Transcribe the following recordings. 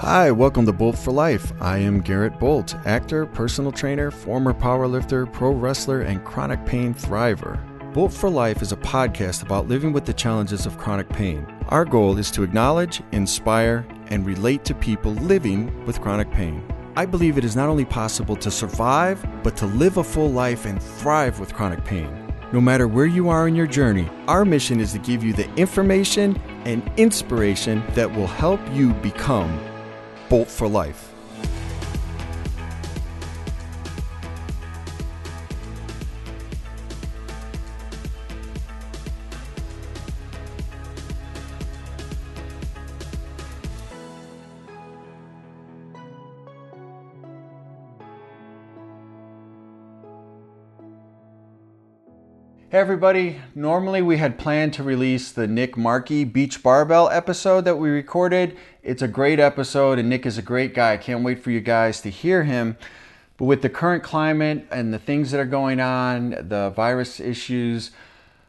Hi, welcome to Bolt for Life. I am Garrett Bolt, actor, personal trainer, former powerlifter, pro wrestler, and chronic pain thriver. Bolt for Life is a podcast about living with the challenges of chronic pain. Our goal is to acknowledge, inspire, and relate to people living with chronic pain. I believe it is not only possible to survive, but to live a full life and thrive with chronic pain. No matter where you are in your journey, our mission is to give you the information and inspiration that will help you become Bolt for Life. Hey everybody, normally we had planned to release the Nick Markey Beach Barbell episode that we recorded. It's a great episode and Nick is a great guy. I can't wait for you guys to hear him. But with the current climate and the things that are going on, the virus issues,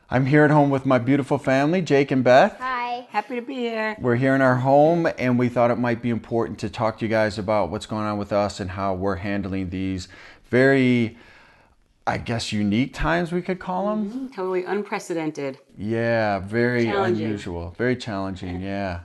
I'm here at home with my beautiful family, Jake and Beth. Hi. Happy to be here. We're here in our home and we thought it might be important to talk to you guys about what's going on with us and how we're handling these very I guess unique times we could call them. Mm-hmm. Totally unprecedented. Yeah, very unusual, very challenging. Yeah.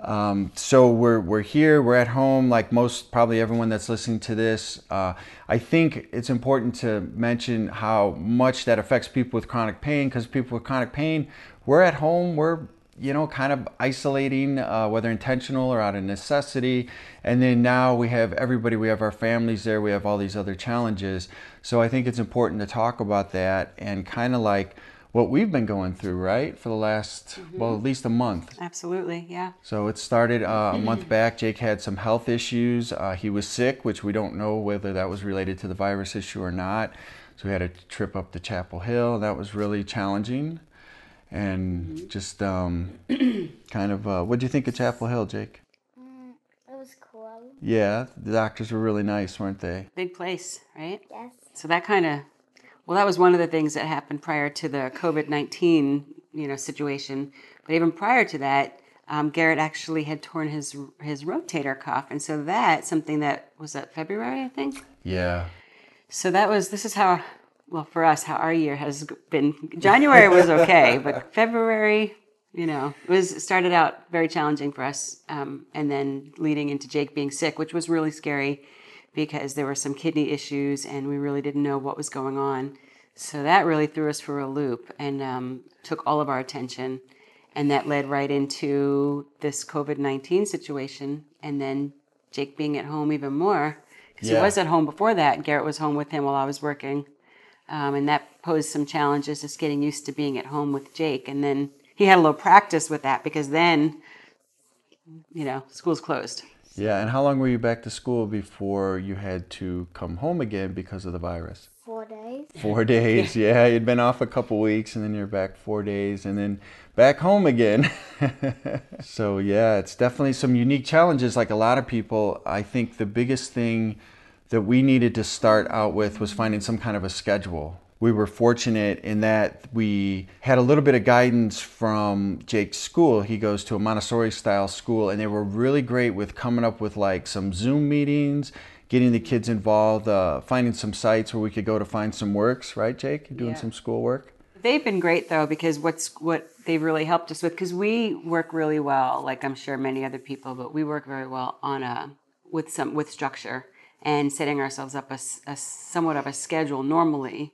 Um, so we're we're here, we're at home, like most probably everyone that's listening to this. Uh, I think it's important to mention how much that affects people with chronic pain, because people with chronic pain, we're at home, we're you know, kind of isolating, uh, whether intentional or out of necessity. And then now we have everybody, we have our families there, we have all these other challenges. So I think it's important to talk about that and kind of like what we've been going through, right, for the last, mm-hmm. well, at least a month. Absolutely, yeah. So it started uh, a month back. Jake had some health issues. Uh, he was sick, which we don't know whether that was related to the virus issue or not. So we had a trip up to Chapel Hill. That was really challenging and mm-hmm. just um, kind of uh, what do you think of Chapel Hill, Jake? Mm, it was cool. Yeah, the doctors were really nice, weren't they? Big place, right? Yes. So that kind of, well, that was one of the things that happened prior to the COVID nineteen, you know, situation. But even prior to that, um, Garrett actually had torn his his rotator cuff, and so that something that was that February, I think. Yeah. So that was this is how well for us how our year has been january was okay but february you know was started out very challenging for us um, and then leading into jake being sick which was really scary because there were some kidney issues and we really didn't know what was going on so that really threw us for a loop and um, took all of our attention and that led right into this covid-19 situation and then jake being at home even more because yeah. he was at home before that garrett was home with him while i was working um, and that posed some challenges just getting used to being at home with Jake. And then he had a little practice with that because then, you know, school's closed. Yeah, and how long were you back to school before you had to come home again because of the virus? Four days. Four days, yeah. You'd been off a couple weeks and then you're back four days and then back home again. so, yeah, it's definitely some unique challenges. Like a lot of people, I think the biggest thing that we needed to start out with was finding some kind of a schedule. We were fortunate in that we had a little bit of guidance from Jake's school. He goes to a Montessori style school, and they were really great with coming up with like some Zoom meetings, getting the kids involved, uh, finding some sites where we could go to find some works, right, Jake? Doing yeah. some school work. They've been great though because what's what they've really helped us with because we work really well, like I'm sure many other people, but we work very well on a with some with structure and setting ourselves up a, a somewhat of a schedule normally.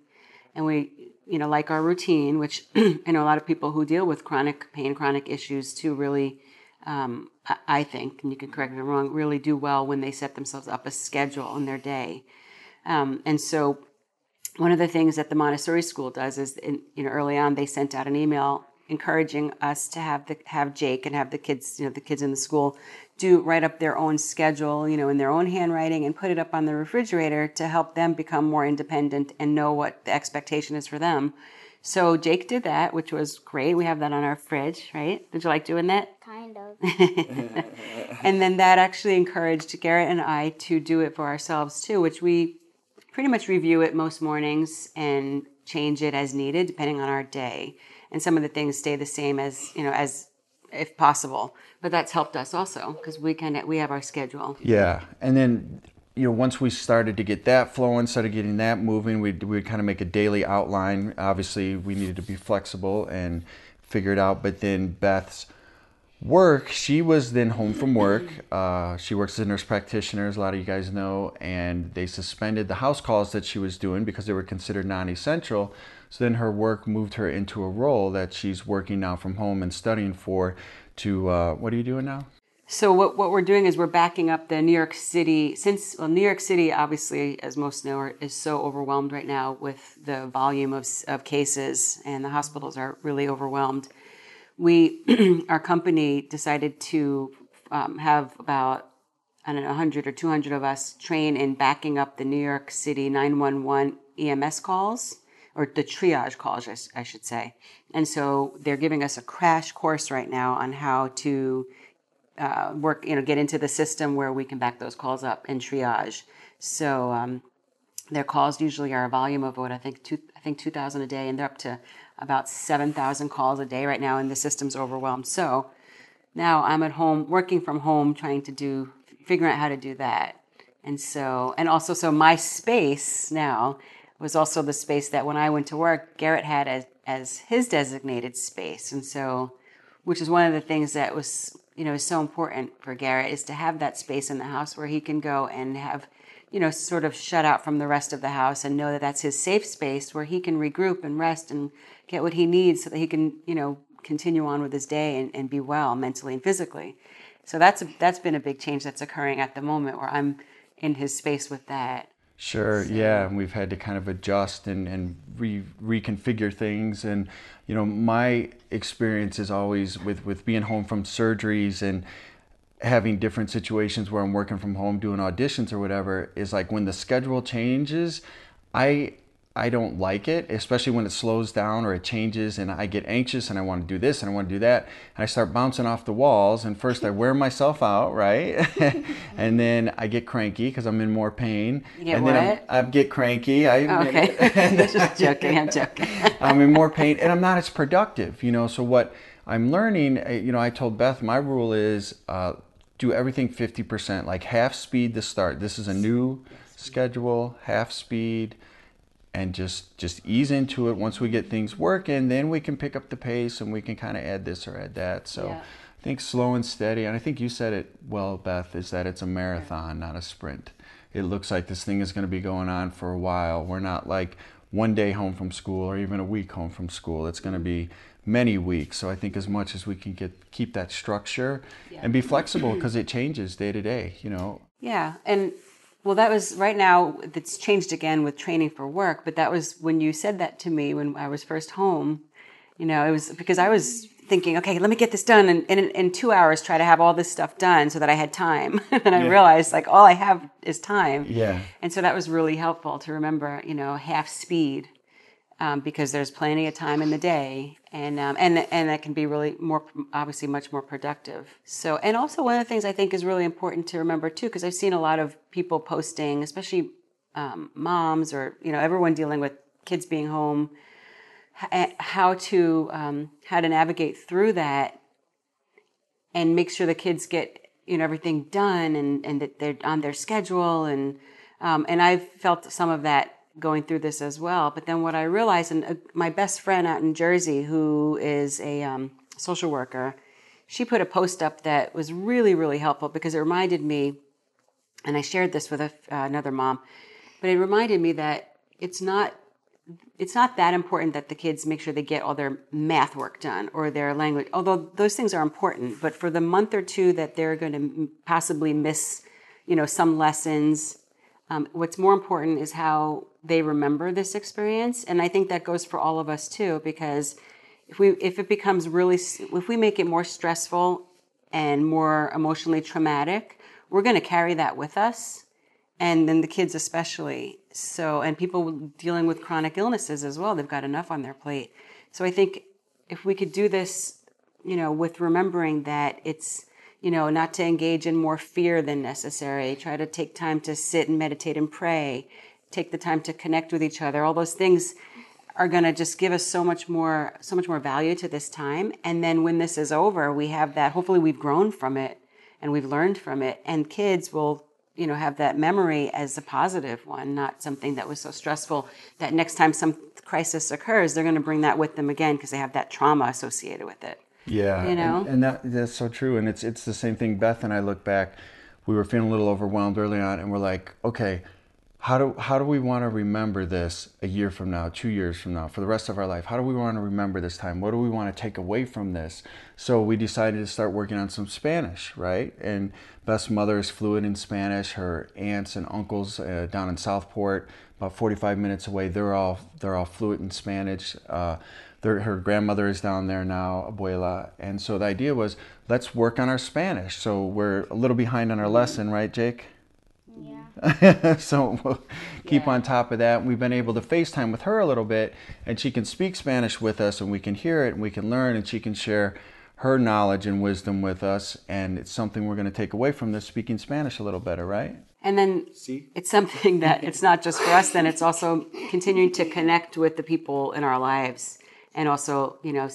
And we, you know, like our routine, which I know a lot of people who deal with chronic pain, chronic issues too, really, um, I think, and you can correct me if I'm wrong, really do well when they set themselves up a schedule in their day. Um, and so, one of the things that the Montessori school does is, in, you know, early on they sent out an email encouraging us to have the have Jake and have the kids, you know, the kids in the school do write up their own schedule, you know, in their own handwriting and put it up on the refrigerator to help them become more independent and know what the expectation is for them. So Jake did that, which was great. We have that on our fridge, right? Did you like doing that? Kind of. and then that actually encouraged Garrett and I to do it for ourselves too, which we pretty much review it most mornings and change it as needed depending on our day. And some of the things stay the same as, you know, as if possible. But that's helped us also because we can we have our schedule. Yeah, and then you know once we started to get that flowing, started getting that moving, we we kind of make a daily outline. Obviously, we needed to be flexible and figure it out. But then Beth's work, she was then home from work. Uh, she works as a nurse practitioner, as a lot of you guys know, and they suspended the house calls that she was doing because they were considered non-essential. So then her work moved her into a role that she's working now from home and studying for. To uh, what are you doing now? So what, what we're doing is we're backing up the New York City since well New York City obviously as most know is so overwhelmed right now with the volume of, of cases and the hospitals are really overwhelmed. We our company decided to um, have about I don't know 100 or 200 of us train in backing up the New York City 911 EMS calls or the triage calls I should say. And so they're giving us a crash course right now on how to uh, work, you know, get into the system where we can back those calls up and triage. So um, their calls usually are a volume of what I think two, I think 2,000 a day, and they're up to about 7,000 calls a day right now, and the system's overwhelmed. So now I'm at home, working from home, trying to do, figuring out how to do that. And so, and also, so my space now was also the space that when I went to work, Garrett had as, as his designated space. And so, which is one of the things that was you know so important for Garrett is to have that space in the house where he can go and have you know sort of shut out from the rest of the house and know that that's his safe space where he can regroup and rest and get what he needs so that he can you know continue on with his day and, and be well mentally and physically so that's a, that's been a big change that's occurring at the moment where i'm in his space with that Sure, so. yeah, and we've had to kind of adjust and, and re- reconfigure things. And, you know, my experience is always with, with being home from surgeries and having different situations where I'm working from home doing auditions or whatever is like when the schedule changes, I I don't like it, especially when it slows down or it changes and I get anxious and I want to do this and I want to do that. And I start bouncing off the walls. And first I wear myself out, right? and then I get cranky because I'm in more pain. You get and what? then I'm, I get cranky. I okay. Just joking. I'm joking. I'm in more pain and I'm not as productive, you know. So what I'm learning, eh, you know, I told Beth my rule is uh, do everything 50%, like half speed to start. This is a new schedule, half speed and just just ease into it once we get things working then we can pick up the pace and we can kind of add this or add that. So yeah. i think slow and steady and i think you said it well beth is that it's a marathon not a sprint. It looks like this thing is going to be going on for a while. We're not like one day home from school or even a week home from school. It's going to be many weeks. So i think as much as we can get keep that structure yeah. and be flexible because it changes day to day you know? Yeah and well, that was right now, it's changed again with training for work, but that was when you said that to me when I was first home. You know, it was because I was thinking, okay, let me get this done and in, in, two hours try to have all this stuff done so that I had time. and I yeah. realized like all I have is time. Yeah. And so that was really helpful to remember, you know, half speed um, because there's plenty of time in the day, and um, and and that can be really more obviously much more productive. So, and also one of the things I think is really important to remember too, because I've seen a lot of people posting, especially um, moms or you know everyone dealing with kids being home, how to um, how to navigate through that, and make sure the kids get you know everything done and and that they're on their schedule and um, and I've felt some of that going through this as well. But then what I realized, and uh, my best friend out in Jersey, who is a um, social worker, she put a post up that was really, really helpful because it reminded me, and I shared this with a, uh, another mom, but it reminded me that it's not it's not that important that the kids make sure they get all their math work done or their language although those things are important but for the month or two that they're going to possibly miss you know some lessons um, what's more important is how they remember this experience, and I think that goes for all of us too. Because if we if it becomes really if we make it more stressful and more emotionally traumatic, we're going to carry that with us, and then the kids especially. So, and people dealing with chronic illnesses as well, they've got enough on their plate. So, I think if we could do this, you know, with remembering that it's you know, not to engage in more fear than necessary. Try to take time to sit and meditate and pray. Take the time to connect with each other. All those things are going to just give us so much more so much more value to this time and then when this is over we have that hopefully we've grown from it and we've learned from it and kids will you know have that memory as a positive one not something that was so stressful that next time some crisis occurs they're going to bring that with them again because they have that trauma associated with it Yeah, You know? and, and that that's so true. And it's it's the same thing. Beth and I look back. We were feeling a little overwhelmed early on, and we're like, okay, how do how do we want to remember this a year from now, two years from now, for the rest of our life? How do we want to remember this time? What do we want to take away from this? So we decided to start working on some Spanish, right? And Beth's mother is fluent in Spanish. Her aunts and uncles uh, down in Southport, about 45 minutes away, they're all they're all fluent in Spanish. Uh, their, her grandmother is down there now, abuela. And so the idea was, let's work on our Spanish. So we're a little behind on our lesson, right, Jake? Yeah. so we'll keep Yeah. on top of that. We've been able to FaceTime with her a little bit, and she can speak Spanish with us, and we can hear it, and we can learn, and she can share her knowledge and wisdom with us. And it's something we're going to take away from this speaking Spanish a little better, right? And then See? it's something that it's not just for us, then it's also continuing to connect with the people in our lives. And also, you know,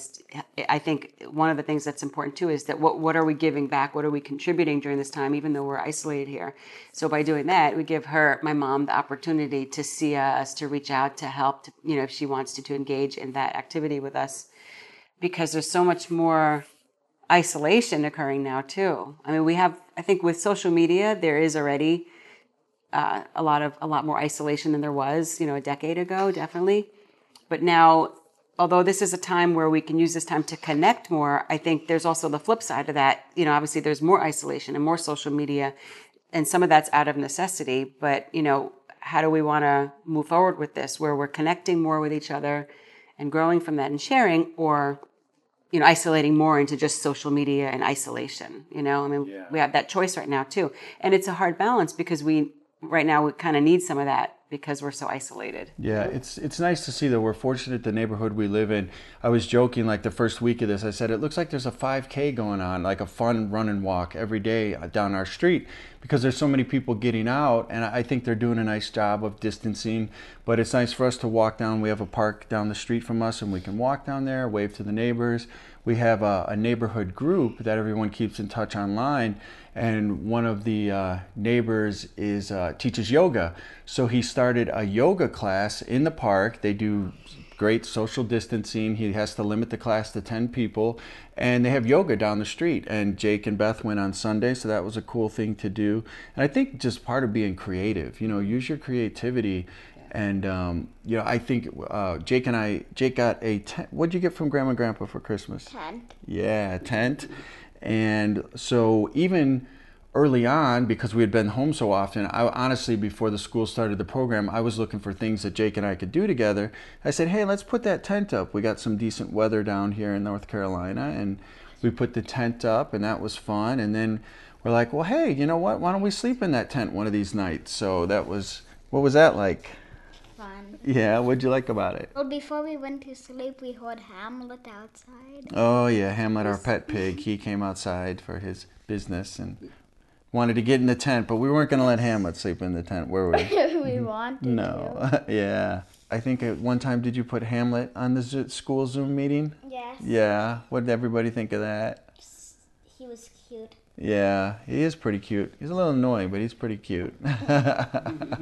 I think one of the things that's important too is that what, what are we giving back? What are we contributing during this time, even though we're isolated here? So by doing that, we give her, my mom, the opportunity to see us, to reach out, to help, to, you know, if she wants to, to engage in that activity with us. Because there's so much more isolation occurring now too. I mean, we have, I think with social media, there is already uh, a lot of a lot more isolation than there was, you know, a decade ago, definitely. But now, although this is a time where we can use this time to connect more, I think there's also the flip side of that. You know, obviously there's more isolation and more social media, and some of that's out of necessity. But you know, how do we want to move forward with this, where we're connecting more with each other and growing from that and sharing, or you know, isolating more into just social media and isolation. You know, I mean, we have that choice right now too, and it's a hard balance because we right now we kind of need some of that because we're so isolated. Yeah, it's it's nice to see that we're fortunate the neighborhood we live in. I was joking like the first week of this. I said it looks like there's a 5K going on, like a fun run and walk every day uh, down our street because there's so many people getting out, and I think they're doing a nice job of distancing. But it's nice for us to walk down. We have a park down the street from us, and we can walk down there, wave to the neighbors. We have a, a neighborhood group that everyone keeps in touch online, and one of the uh, neighbors is uh, teaches yoga. So he started a yoga class in the park. They do great social distancing. He has to limit the class to 10 people, and they have yoga down the street. And Jake and Beth went on Sunday, so that was a cool thing to do. And I think just part of being creative, you know, use your creativity. And um, you know, I think uh, Jake and I, Jake got a tent. What'd you get from Grandma and Grandpa for Christmas? Tent. Yeah, a tent. And so even early on, because we had been home so often, I honestly before the school started the program, I was looking for things that Jake and I could do together. I said, "Hey, let's put that tent up. We got some decent weather down here in North Carolina, and we put the tent up, and that was fun. And then we're like, well, hey, you know what? Why don't we sleep in that tent one of these nights? So that was what was that like? Fun. Yeah, what'd you like about it? Well, before we went to sleep, we heard Hamlet outside. Oh yeah, Hamlet, our pet pig, he came outside for his business and wanted to get in the tent, but we weren't going to let Hamlet sleep in the tent, were we? we wanted to. No. yeah. I think at one time did you put Hamlet on the Zo- school Zoom meeting? Yes. Yeah. What did everybody think of that? He was cute. Yeah, he is pretty cute. He's a little annoying, but he's pretty cute.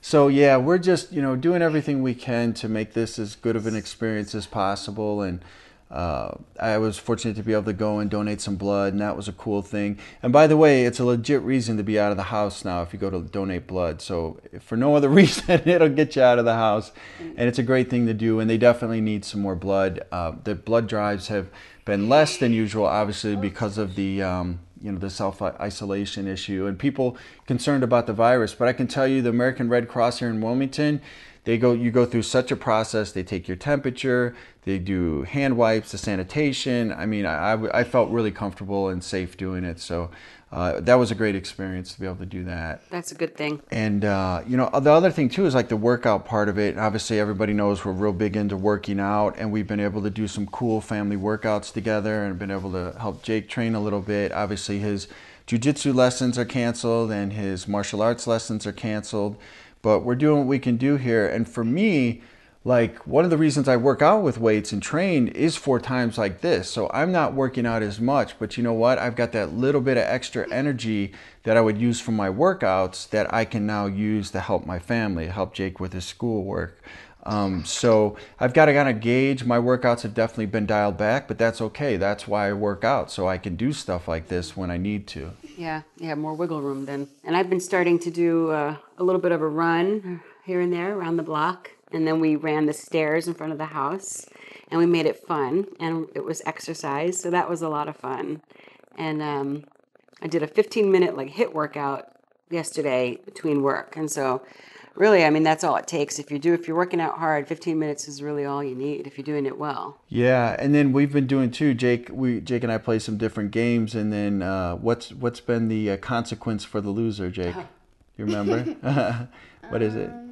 so yeah, we're just you know doing everything we can to make this as good of an experience as possible, and uh, I was fortunate to be able to go and donate some blood, and that was a cool thing. And by the way, it's a legit reason to be out of the house now if you go to donate blood. So for no other reason, it'll get you out of the house, and it's a great thing to do. And they definitely need some more blood. Uh, the blood drives have been less than usual, obviously because of the um, you know the self isolation issue and people concerned about the virus. But I can tell you, the American Red Cross here in Wilmington, they go you go through such a process. They take your temperature, they do hand wipes, the sanitation. I mean, I, I, I felt really comfortable and safe doing it. So. Uh, that was a great experience to be able to do that. That's a good thing. And uh, you know, the other thing too is like the workout part of it. Obviously, everybody knows we're real big into working out, and we've been able to do some cool family workouts together, and been able to help Jake train a little bit. Obviously, his jujitsu lessons are canceled, and his martial arts lessons are canceled, but we're doing what we can do here. And for me, like one of the reasons I work out with weights and train is for times like this. So I'm not working out as much, but you know what? I've got that little bit of extra energy that I would use for my workouts that I can now use to help my family, help Jake with his schoolwork. Um, so I've got to kind of gauge. My workouts have definitely been dialed back, but that's okay. That's why I work out, so I can do stuff like this when I need to. Yeah, yeah, more wiggle room then. And I've been starting to do uh, a little bit of a run here and there around the block. And then we ran the stairs in front of the house and we made it fun and it was exercise. So that was a lot of fun. And um, I did a 15 minute like HIIT workout yesterday between work. And so really, I mean, that's all it takes. If you do, if you're working out hard, 15 minutes is really all you need if you're doing it well. Yeah, and then we've been doing too, Jake. We Jake and I play some different games, and then uh, what's what's been the uh, consequence for the loser, Jake? You remember? what is it? Um,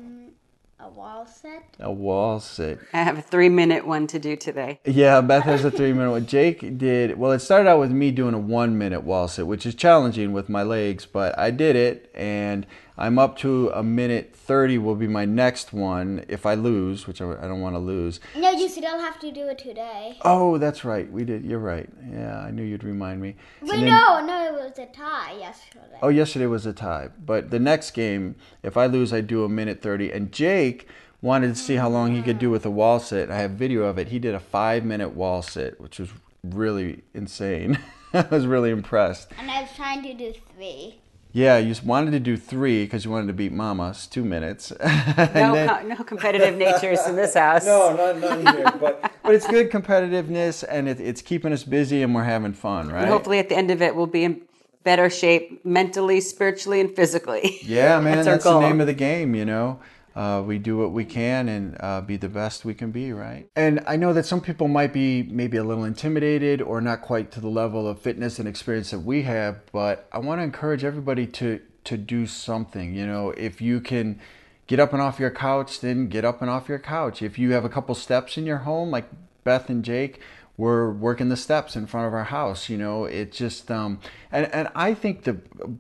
a wall set. A wall sit. I have a three minute one to do today. Yeah, Beth has a three minute one. Jake did, well, it started out with me doing a one minute wall sit, which is challenging with my legs, but I did it and I'm up to a minute 30 will be my next one if I lose, which I, I don't want to lose. No, you still have to do it today. Oh, that's right. We did. You're right. Yeah, I knew you'd remind me. Wait, then- no, no, it was a tie yesterday. Oh, yesterday was a tie. But the next game, if I lose, I do a minute 30. And Jake wanted to see how long he could do with a wall sit. I have video of it. He did a five minute wall sit, which was really insane. I was really impressed. And I was trying to do three. Yeah, you just wanted to do three because you wanted to beat Mama's two minutes. No, then- co- no competitive natures in this house. no, not none here. But but it's good competitiveness and it, it's keeping us busy and we're having fun, right? And hopefully at the end of it, we'll be in better shape mentally, spiritually, and physically. Yeah, man, That's that's, our the name of the game, you know. Uh, we do what we can and uh, be the best we can be, right? And I know that some people might be maybe a little intimidated or not quite to the level of fitness and experience that we have, but I want to encourage everybody to to do something. You know, if you can get up and off your couch, then get up and off your couch. If you have a couple steps in your home, like Beth and Jake, we're working the steps in front of our house you know it just um and and i think the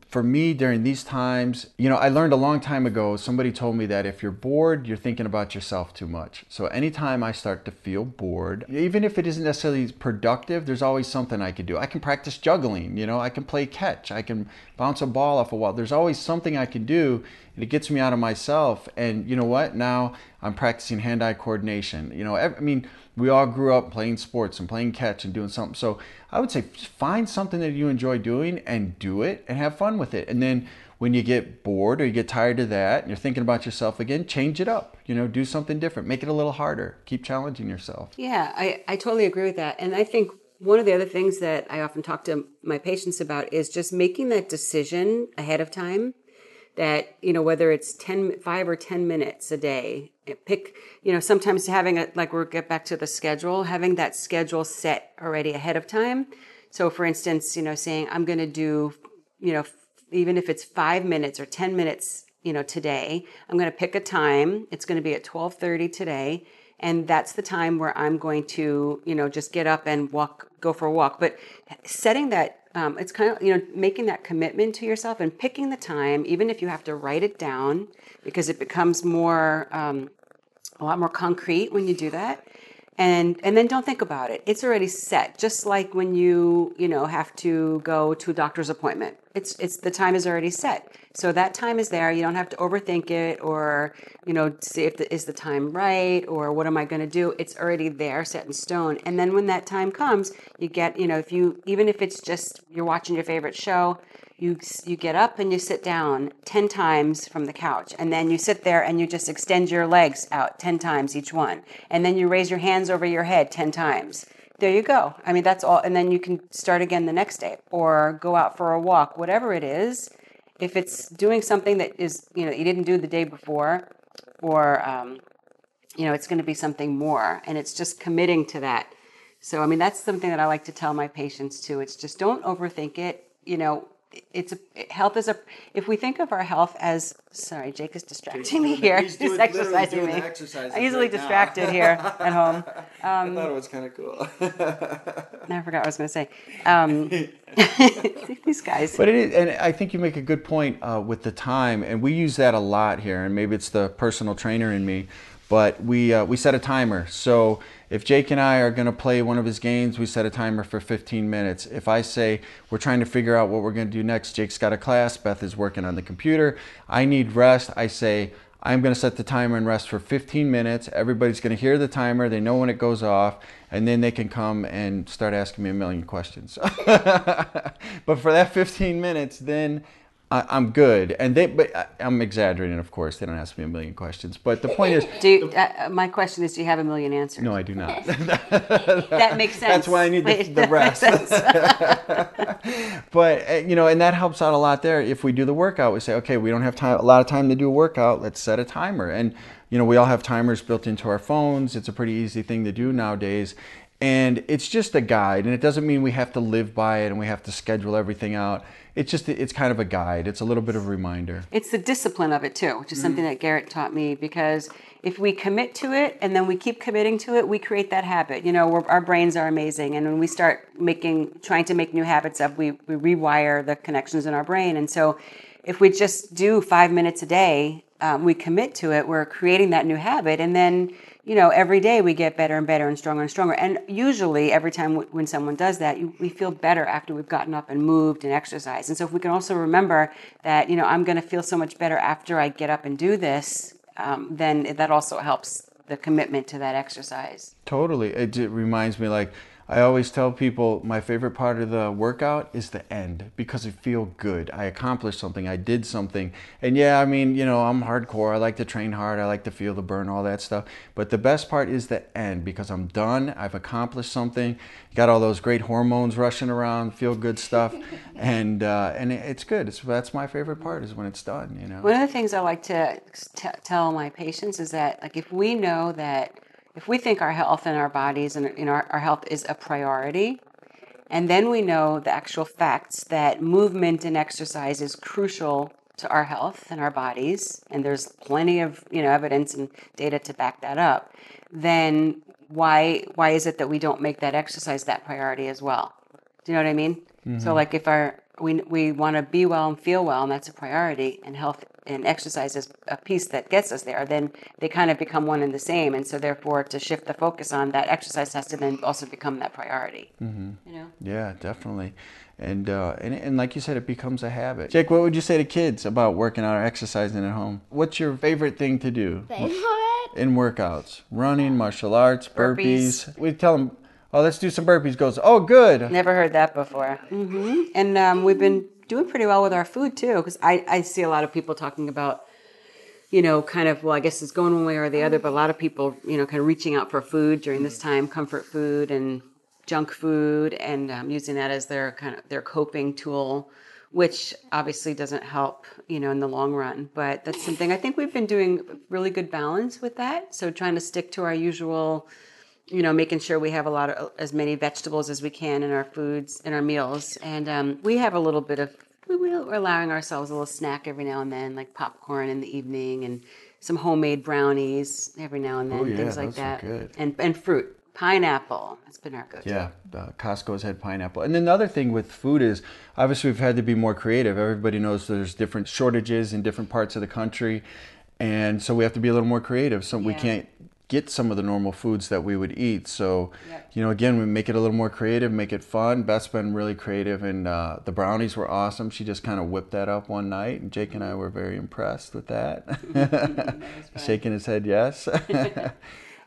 for me during these times you know i learned a long time ago somebody told me that if you're bored you're thinking about yourself too much. So anytime i start to feel bored even if it isn't necessarily productive there's always something i can do. I can practice juggling you know i can play catch i can bounce a ball off a wall. There's always something i can do and it gets me out of myself. And you know what? Now i'm practicing hand-eye coordination. You know i mean we all grew up playing sports and playing catch and doing something. So i would say find something that you enjoy doing and do it and have fun with it. And then when you get bored or you get tired of that and you're thinking about yourself again change it up you know do something different. Make it a little harder. Keep challenging yourself. Yeah, I, I totally agree with that. And I think one of the other things that I often talk to my patients about is just making that decision ahead of time that, you know, whether it's 10, five or 10 minutes a day, pick, you know, sometimes having a, like we'll get back to the schedule, having that schedule set already ahead of time. So for instance, you know, saying I'm going to do, you know, even if it's five minutes or 10 minutes, you know, today, I'm going to pick a time. It's going to be at 1230 today and that's the time where I'm going to, you know, just get up and walk, go for a walk. But setting that, um, it's kind of, you know, making that commitment to yourself and picking the time, even if you have to write it down, because it becomes more, um, a lot more concrete when you do that. And and then don't think about it. It's already set. Just like when you, you know, have to go to a doctor's appointment. It's it's the time is already set. So that time is there. You don't have to overthink it or, you know, see if the, is the time right or what am I going to do? It's already there, set in stone. And then when that time comes, you get, you know, if you even if it's just you're watching your favorite show, you you get up and you sit down 10 times from the couch and then you sit there and you just extend your legs out 10 times each one and then you raise your hands over your head 10 times. There you go. I mean that's all and then you can start again the next day or go out for a walk whatever it is. If it's doing something that is you know you didn't do the day before or um, you know it's going to be something more and it's just committing to that. So i mean that's something that i like to tell my patients too. It's just don't overthink it. You know it's a health is a if we think of our health as sorry jake is distracting me here He's he's, exercising doing me exercises i'm easily right now. distracted here at home i thought it was kind of cool i forgot what i was going to say um, these guys But it is, and I think you make a good point uh, with the time, and we use that a lot here. And maybe it's the personal trainer in me, but we uh, we set a timer. So if Jake and I are going to play one of his games, we set a timer for 15 minutes. If I say we're trying to figure out what we're going to do next, Jake's got a class, Beth is working on the computer, I need rest, I say I'm going to set the timer and rest for 15 minutes. Everybody's going to hear the timer, they know when it goes off, and then they can come and start asking me a million questions. but for that 15 minutes, then I, I'm good. And they, but I- I'm exaggerating, of course. They don't ask me a million questions. But the point is, Do you, uh, my question is, do you have a million answers? no, I do not. that makes sense. That's why I need the, the rest. but uh, you know, and that helps out a lot there. If we do the workout, we say, okay, we don't have time, a lot of time to do a workout. Let's set a timer, and you know, we all have timers built into our phones. It's a pretty easy thing to do nowadays. And it's just a guide, and it doesn't mean we have to live by it and we have to schedule everything out. It's just it's kind of a guide. It's a little bit of a reminder. It's the discipline of it too, which is something Mm. that Garrett taught me because if we commit to it and then we keep committing to it, we create that habit. You know, we're, our brains are amazing, and when we start making, trying to make new habits up, we, we rewire the connections in our brain. And so, if we just do five minutes a day, um, we commit to it, we're creating that new habit, and then you know, every day we get better and better and stronger and stronger. And usually, every time w- when someone does that, you, we feel better after we've gotten up and moved and exercised. And so, if we can also remember that, you know, I'm going to feel so much better after I get up and do this, um, then that also helps the commitment to that exercise. Totally. It, j- reminds me like I always tell people my favorite part of the workout is the end because it feel good. I accomplished something. I did something. And yeah, I mean, you know, I'm hardcore. I like to train hard. I like to feel the burn, all that stuff. But the best part is the end because I'm done. I've accomplished something. Got all those great hormones rushing around, feel good stuff, and uh, and it's good. It's that's my favorite part is when it's done. You know. One of the things I like to t- tell my patients is that, like, if we know that, if we think our health and our bodies and you know, our, our health is a priority, and then we know the actual facts that movement and exercise is crucial to our health and our bodies, and there's plenty of you know evidence and data to back that up, then why why is it that we don't make that exercise that priority as well? Do you know what I mean? So mm-hmm. like if our we we want to be well and feel well, and that's a priority, and health and exercise is a piece that gets us there. Then they kind of become one and the same, and so therefore to shift the focus on that exercise has to then also become that priority. Mm-hmm. You know. Yeah, definitely. And, uh, and and like you said, it becomes a habit. Jake, what would you say to kids about working out or exercising at home? What's your favorite thing to do Favorite? in workouts? Running, martial arts, burpees. Burpees. We tell them, oh, let's do some burpees. Goes, oh, good. Never heard that before. hmm And um, we've been doing pretty well with our food too, because I, I see a lot of people talking about, you know, kind of, well, I guess it's going one way or the other, but a lot of people, you know, kind of reaching out for food during this time, comfort food and junk food, and um, using that as their kind of their coping tool, which obviously doesn't help, you know, in the long run. But that's something I think we've been doing really good balance with that. So trying to stick to our usual you know, making sure we have a lot of as many vegetables as we can in our foods in our meals, and um, we have a little bit of we will, we're allowing ourselves a little snack every now and then, like popcorn in the evening and some homemade brownies every now and then, Oh, yeah, things like that, and and fruit, pineapple. That's been our go-to. Yeah, uh, Costco's had pineapple. And then the other thing with food is obviously we've had to be more creative. Everybody knows there's different shortages in different parts of the country. And so we have to be a little more creative. So we can't get some of the normal foods that we would eat. So, Yep. you know, again, we make it a little more creative, make it fun. Beth's been really creative, and uh, the brownies were awesome. She just kind of whipped that up one night, and Jake and I were very impressed with that. Shaking his head, yes.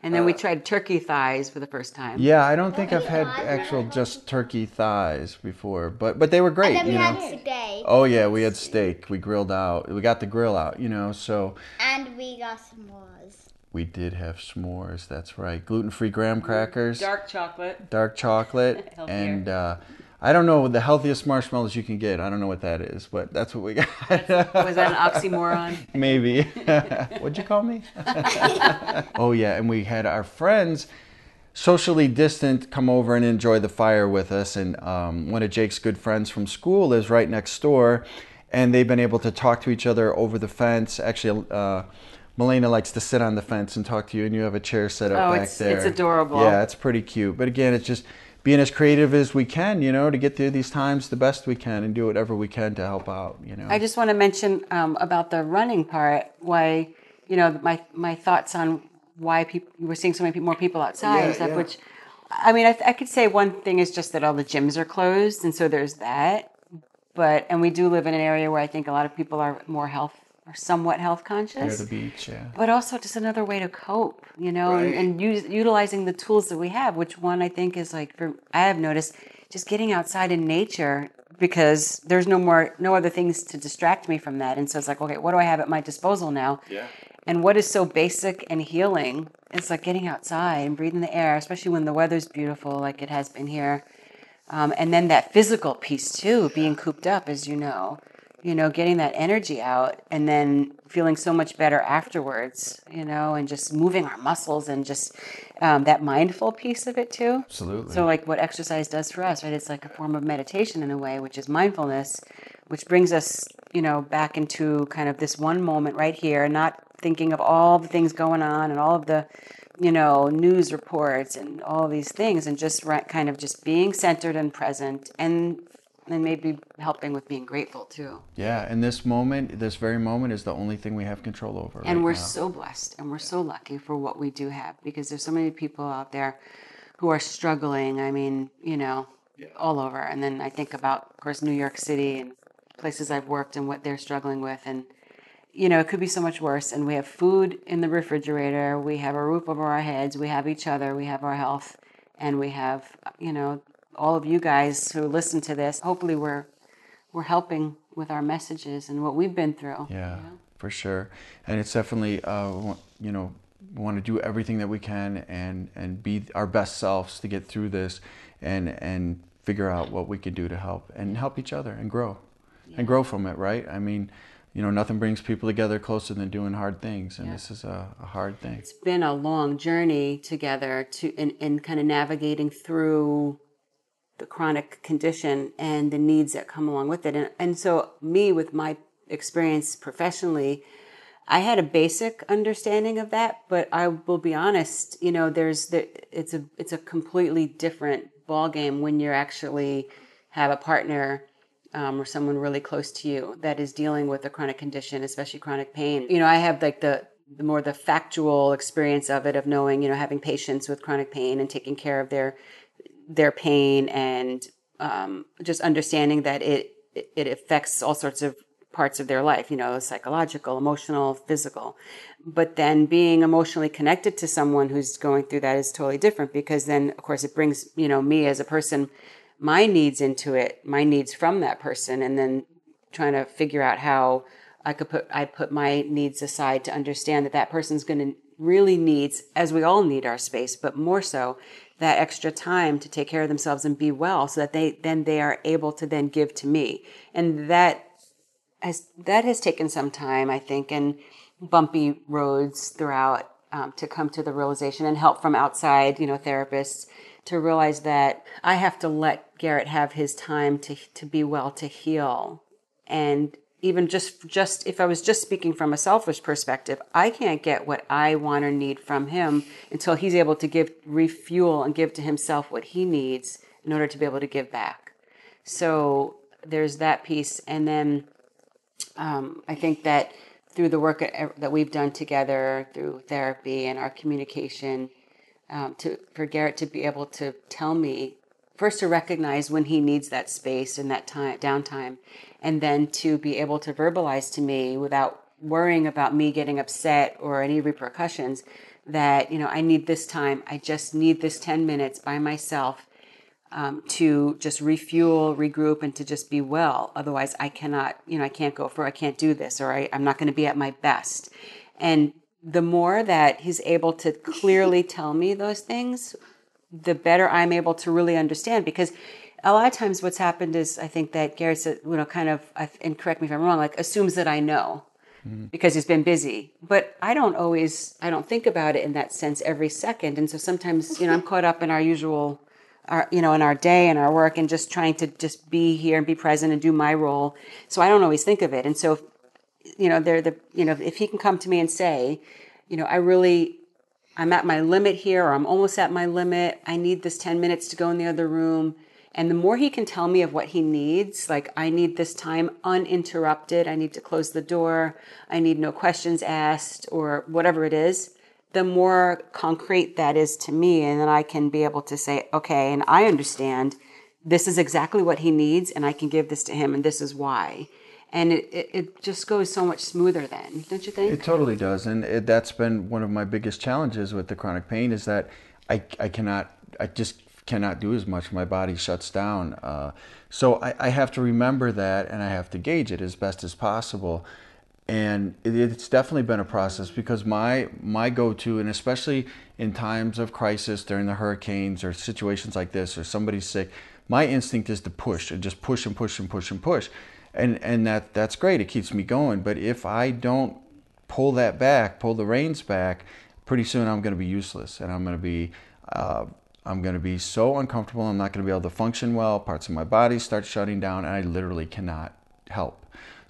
And then we tried turkey thighs for the first time. Yeah, I don't think I've had thighs? actual just turkey thighs before, but but they were great, And then we you had know. steak. Oh yeah, we had steak. We grilled out. We got the grill out, you know. So And we got s'mores. We did have s'mores. That's right. Gluten-free graham crackers, dark, chocolate. Dark chocolate. chocolate, and uh, I don't know the healthiest marshmallows you can get. I don't know what that is, but that's what we got. Was that an oxymoron? Maybe. What'd you call me? oh yeah, and we had our friends socially distant come over and enjoy the fire with us. And um, one of Jake's good friends from school lives right next door, and they've been able to talk to each other over the fence. Actually, uh, Melena likes to sit on the fence and talk to you, and you have a chair set up Oh, back it's- there. it's adorable. Yeah, it's pretty cute. But again, it's just being as creative as we can, you know, to get through these times the best we can and do whatever we can to help out, you know. I just want to mention um, about the running part. Why, you know, my my thoughts on why people we're seeing so many more people outside Yeah, and stuff. yeah. Which, I mean, I, th- I could say one thing is just that all the gyms are closed, and so there's that. But and we do live in an area where I think a lot of people are more health or somewhat health Near conscious the beach, yeah. but also just another way to cope, you know, and, Right. and use, utilizing the tools that we have, which one I think is like, for, I have noticed just getting outside in nature because there's no more, no other things to distract me from that. And so it's like, okay, what do I have at my disposal now? Yeah. And what is so basic and healing? It's like getting outside and breathing the air, especially when the weather's beautiful, like it has been here. Um, and then that physical piece too, being cooped up, as you know, you know, getting that energy out and then feeling so much better afterwards, you know, and just moving our muscles and just um, that mindful piece of it too. Absolutely. So, like what exercise does for us, right? It's like a form of meditation in a way, which is mindfulness, which brings us, you know, back into kind of this one moment right here, not thinking of all the things going on and all of the, you know, news reports and all these things, and just right, kind of just being centered and present, and and maybe helping with being grateful too. Yeah, and this moment, this very moment, is the only thing we have control over. and right we're now. so blessed and we're so lucky for what we do have because there's so many people out there who are struggling i mean you know all over. And then i think about of course new york city and places i've worked and what they're struggling with. And you know it could be so much worse. And we have food in the refrigerator. We have a roof over our heads. We have each other. We have our health. And we have you know all of you guys who listen to this hopefully we're we're helping with our messages and what we've been through Yeah, for sure. And it's definitely, uh, you know, we want to do everything that we can and and be our best selves to get through this, and and figure out what we can do to help and help each other and grow, and grow from it. Right? I mean, you know, nothing brings people together closer than doing hard things, and Yeah. this is a, a hard thing. it's been a long journey together to in, in kind of navigating through the chronic condition and the needs that come along with it and, and so me with my experience professionally i had a basic understanding of that but i will be honest you know there's the, it's a it's a completely different ball game when you're actually have a partner um, or someone really close to you that is dealing with a chronic condition, especially chronic pain. You know, I have like the, the more the factual experience of it, of knowing, you know, having patients with chronic pain and taking care of their their pain and um, just understanding that it it affects all sorts of parts of their life, you know, psychological, emotional, physical. But then being emotionally connected to someone who's going through that is totally different because then, of course, it brings, you know, me as a person, my needs into it, my needs from that person, and then trying to figure out how I could put, I put my needs aside to understand that that person's going to really needs, as we all need our space, but more so that extra time to take care of themselves and be well so that they, then they are able to then give to me. And that has that has taken some time, I think, and bumpy roads throughout um, to come to the realization and help from outside, you know, therapists to realize that I have to let Garrett have his time to to be well, to heal, and even just just if I was just speaking from a selfish perspective, I can't get what I want or need from him until he's able to give refuel and give to himself what he needs in order to be able to give back. So there's that piece, and then um, I think that through the work that we've done together, through therapy and our communication, um, to for Garrett to be able to tell me first to recognize when he needs that space and that time downtime, and then to be able to verbalize to me without worrying about me getting upset or any repercussions that you know I need this time. I just need this ten minutes by myself um, to just refuel, regroup, and to just be well. Otherwise, I cannot, you know, I can't go for, I can't do this, or I, I'm not going to be at my best. And the more that he's able to clearly tell me those things, the better I'm able to really understand. Because a lot of times, what's happened is I think that Garrett's, you know, kind of, and correct me if I'm wrong, like assumes that I know mm-hmm. because he's been busy. But I don't always, I don't think about it in that sense every second. And so sometimes, you know, I'm caught up in our usual our you know in our day and our work and just trying to just be here and be present and do my role so i don't always think of it and so you know they're the you know if he can come to me and say you know i really i'm at my limit here or i'm almost at my limit. I need this 10 minutes to go in the other room. And the more he can tell me of what he needs like i need this time uninterrupted. I need to close the door. I need no questions asked or whatever it is the more concrete that is to me, and then I can be able to say, okay, and I understand this is exactly what he needs, and I can give this to him, and this is why. And it, it, it just goes so much smoother then, don't you think? It totally does, and it, that's been one of my biggest challenges with the chronic pain is that I, I cannot, I just cannot do as much. My body shuts down. Uh, so I, I have to remember that, and I have to gauge it as best as possible and it's definitely been a process because my my go-to and especially in times of crisis during the hurricanes or situations like this or somebody's sick my instinct is to push and just push and push and push and push and and that that's great. It keeps me going. But if i don't pull that back pull the reins back pretty soon i'm going to be useless. And i'm going to be uh, i'm going to be so uncomfortable. I'm not going to be able to function well. Parts of my body start shutting down and i literally cannot help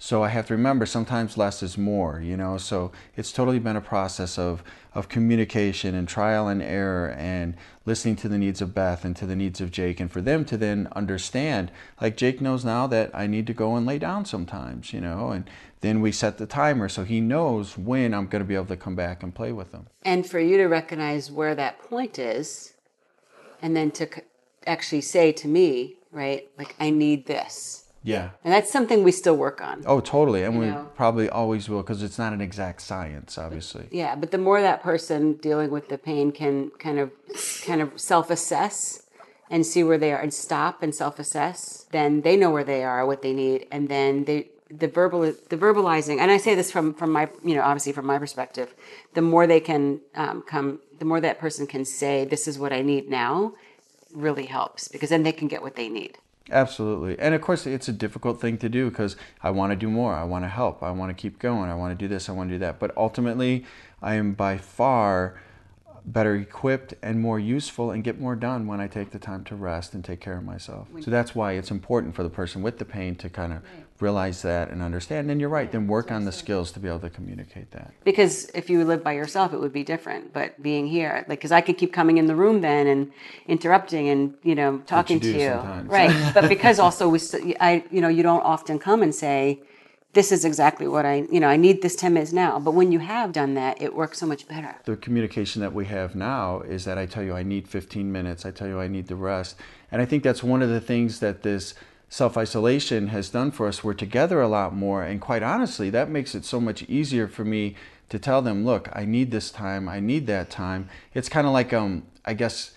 so I have to remember sometimes less is more, you know. So it's totally been a process of of communication and trial and error and listening to the needs of Beth and to the needs of Jake and for them to then understand like Jake knows now that I need to go and lay down sometimes, you know, and then we set the timer so he knows when I'm going to be able to come back and play with him. And for you to recognize where that point is and then to actually say to me, right? Like I need this yeah. And that's something we still work on. Oh, totally. And we know? probably always will because it's not an exact science, obviously. Yeah, but the more that person dealing with the pain can kind of kind of self-assess and see where they are and stop and self-assess, then they know where they are, what they need, and then they the verbal the verbalizing and i say this from from my you know obviously from my perspective the more they can um, come the more that person can say this is what i need now really helps because then they can get what they need Absolutely. And of course, it's a difficult thing to do because I want to do more. I want to help. I want to keep going. I want to do this. I want to do that. But ultimately, I am by far better equipped and more useful and get more done when I take the time to rest and take care of myself. So that's why it's important for the person with the pain to kind of realize that and understand. And you're right, then work on the skills to be able to communicate that. Because if you live by yourself, it would be different. But being here, like, because I could keep coming in the room then and interrupting and you know talking you to you, sometimes. right? but because also we, I, you know, you don't often come and say. This is exactly what I, you know, I need this 10 minutes now. But when you have done that, it works so much better. The communication that we have now is that I tell you I need 15 minutes, I tell you I need the rest. And I think that's one of the things that this self isolation has done for us. We're together a lot more. And quite honestly, that makes it so much easier for me to tell them, look, I need this time, I need that time. It's kind of like, um, I guess,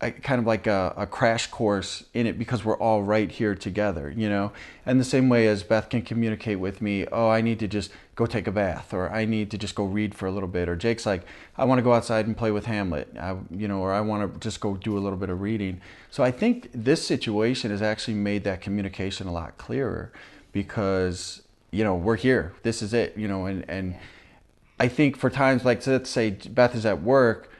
kind of like a, a, crash course in it because we're all right here together, you know? And the same way as Beth can communicate with me, oh, I need to just go take a bath, or I need to just go read for a little bit, or Jake's like, I want to go outside and play with Hamlet, I, you know, or I want to just go do a little bit of reading. So I think this situation has actually made that communication a lot clearer because, you know, we're here, this is it, you know, and, and I think for times like, let's say Beth is at work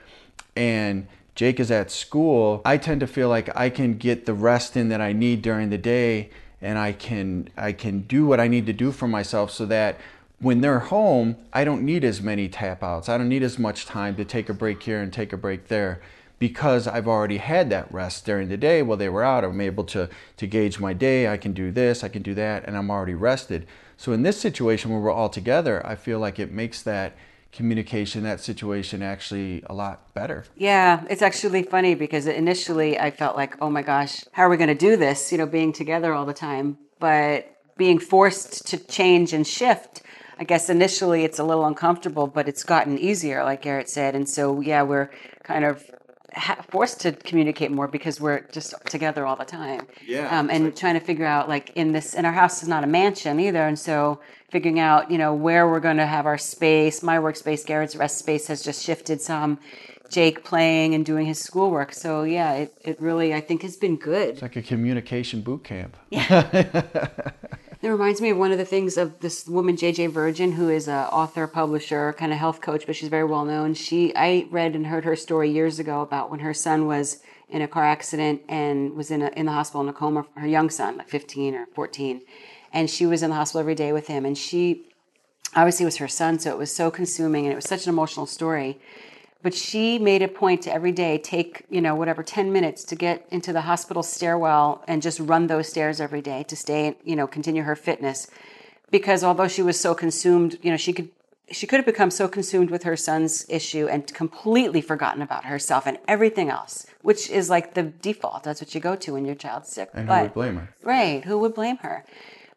and Jake is at school, I tend to feel like I can get the rest in that I need during the day and I can I can do what I need to do for myself so that when they're home, I don't need as many tap outs. I don't need as much time to take a break here and take a break there because I've already had that rest during the day while they were out. I'm able to, to gauge my day. I can do this, I can do that, and I'm already rested. So in this situation where we're all together, I feel like it makes that communication that situation actually a lot better. Yeah it's actually funny because initially i felt like oh my gosh how are we going to do this you know being together all the time? But being forced to change and shift i guess initially it's a little uncomfortable but it's gotten easier like garrett said. And so yeah we're kind of forced to communicate more because we're just together all the time. Yeah. Um, and like, trying to figure out like in this, and our house is not a mansion either, and so figuring out you know where we're going to have our space. My workspace, Garrett's rest space has just shifted some. Jake playing and doing his schoolwork. So yeah, it, it really I think has been good. It's like a communication boot camp. Yeah. It reminds me of one of the things of this woman, JJ Virgin, who is a author, publisher, kind of health coach, but she's very well known. She, I read and heard her story years ago about when her son was in a car accident and was in a, in the hospital in a coma. Her young son, like 15 or 14, and she was in the hospital every day with him. And she, obviously, was her son, so it was so consuming, and it was such an emotional story but she made a point to every day take you know whatever 10 minutes to get into the hospital stairwell and just run those stairs every day to stay you know continue her fitness because although she was so consumed you know she could she could have become so consumed with her son's issue and completely forgotten about herself and everything else, which is like the default. That's what you go to when your child's sick. And who would blame her? Right. Who would blame her?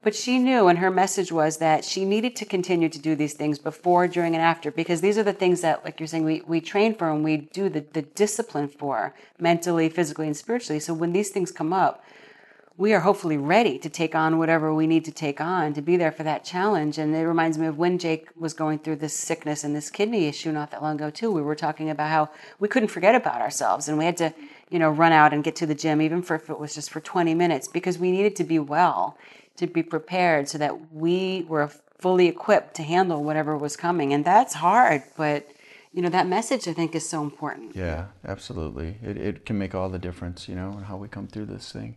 But she knew, and her message was that she needed to continue to do these things before, during, and after, because these are the things that, like you're saying, we, we train for and we do the, the discipline for mentally, physically, and spiritually. So when these things come up, we are hopefully ready to take on whatever we need to take on to be there for that challenge. And it reminds me of when Jake was going through this sickness and this kidney issue not that long ago too. We were talking about how we couldn't forget about ourselves and we had to, you know, run out and get to the gym, even for if it was just for 20 minutes, because we needed to be well, to be prepared so that we were fully equipped to handle whatever was coming. And that's hard, but you know, that message I think is so important. Yeah, absolutely. It, it can make all the difference, you know, in how we come through this thing.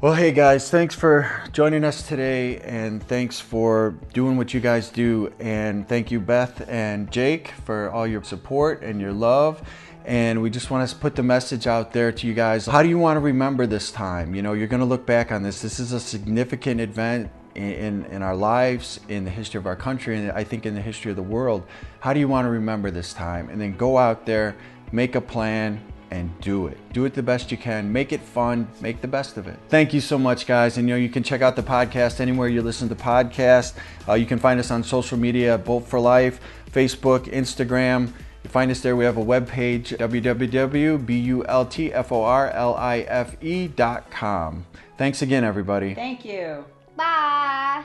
Well, hey guys, thanks for joining us today and thanks for doing what you guys do. And thank you, Beth and Jake, for all your support and your love. And we just want to put the message out there to you guys. How do you want to remember this time? You know, you're going to look back on this. This is a significant event in, in our lives, in the history of our country, and I think in the history of the world. How do you want to remember this time? And then go out there, make a plan, and do it. Do it the best you can. Make it fun. Make the best of it. Thank you so much, guys. And you know you can check out the podcast anywhere you listen to podcasts. Uh, you can find us on social media, Bolt for Life, Facebook, Instagram. You find us there. We have a webpage, www.boltforlife.com. Thanks again, everybody. Thank you. Bye.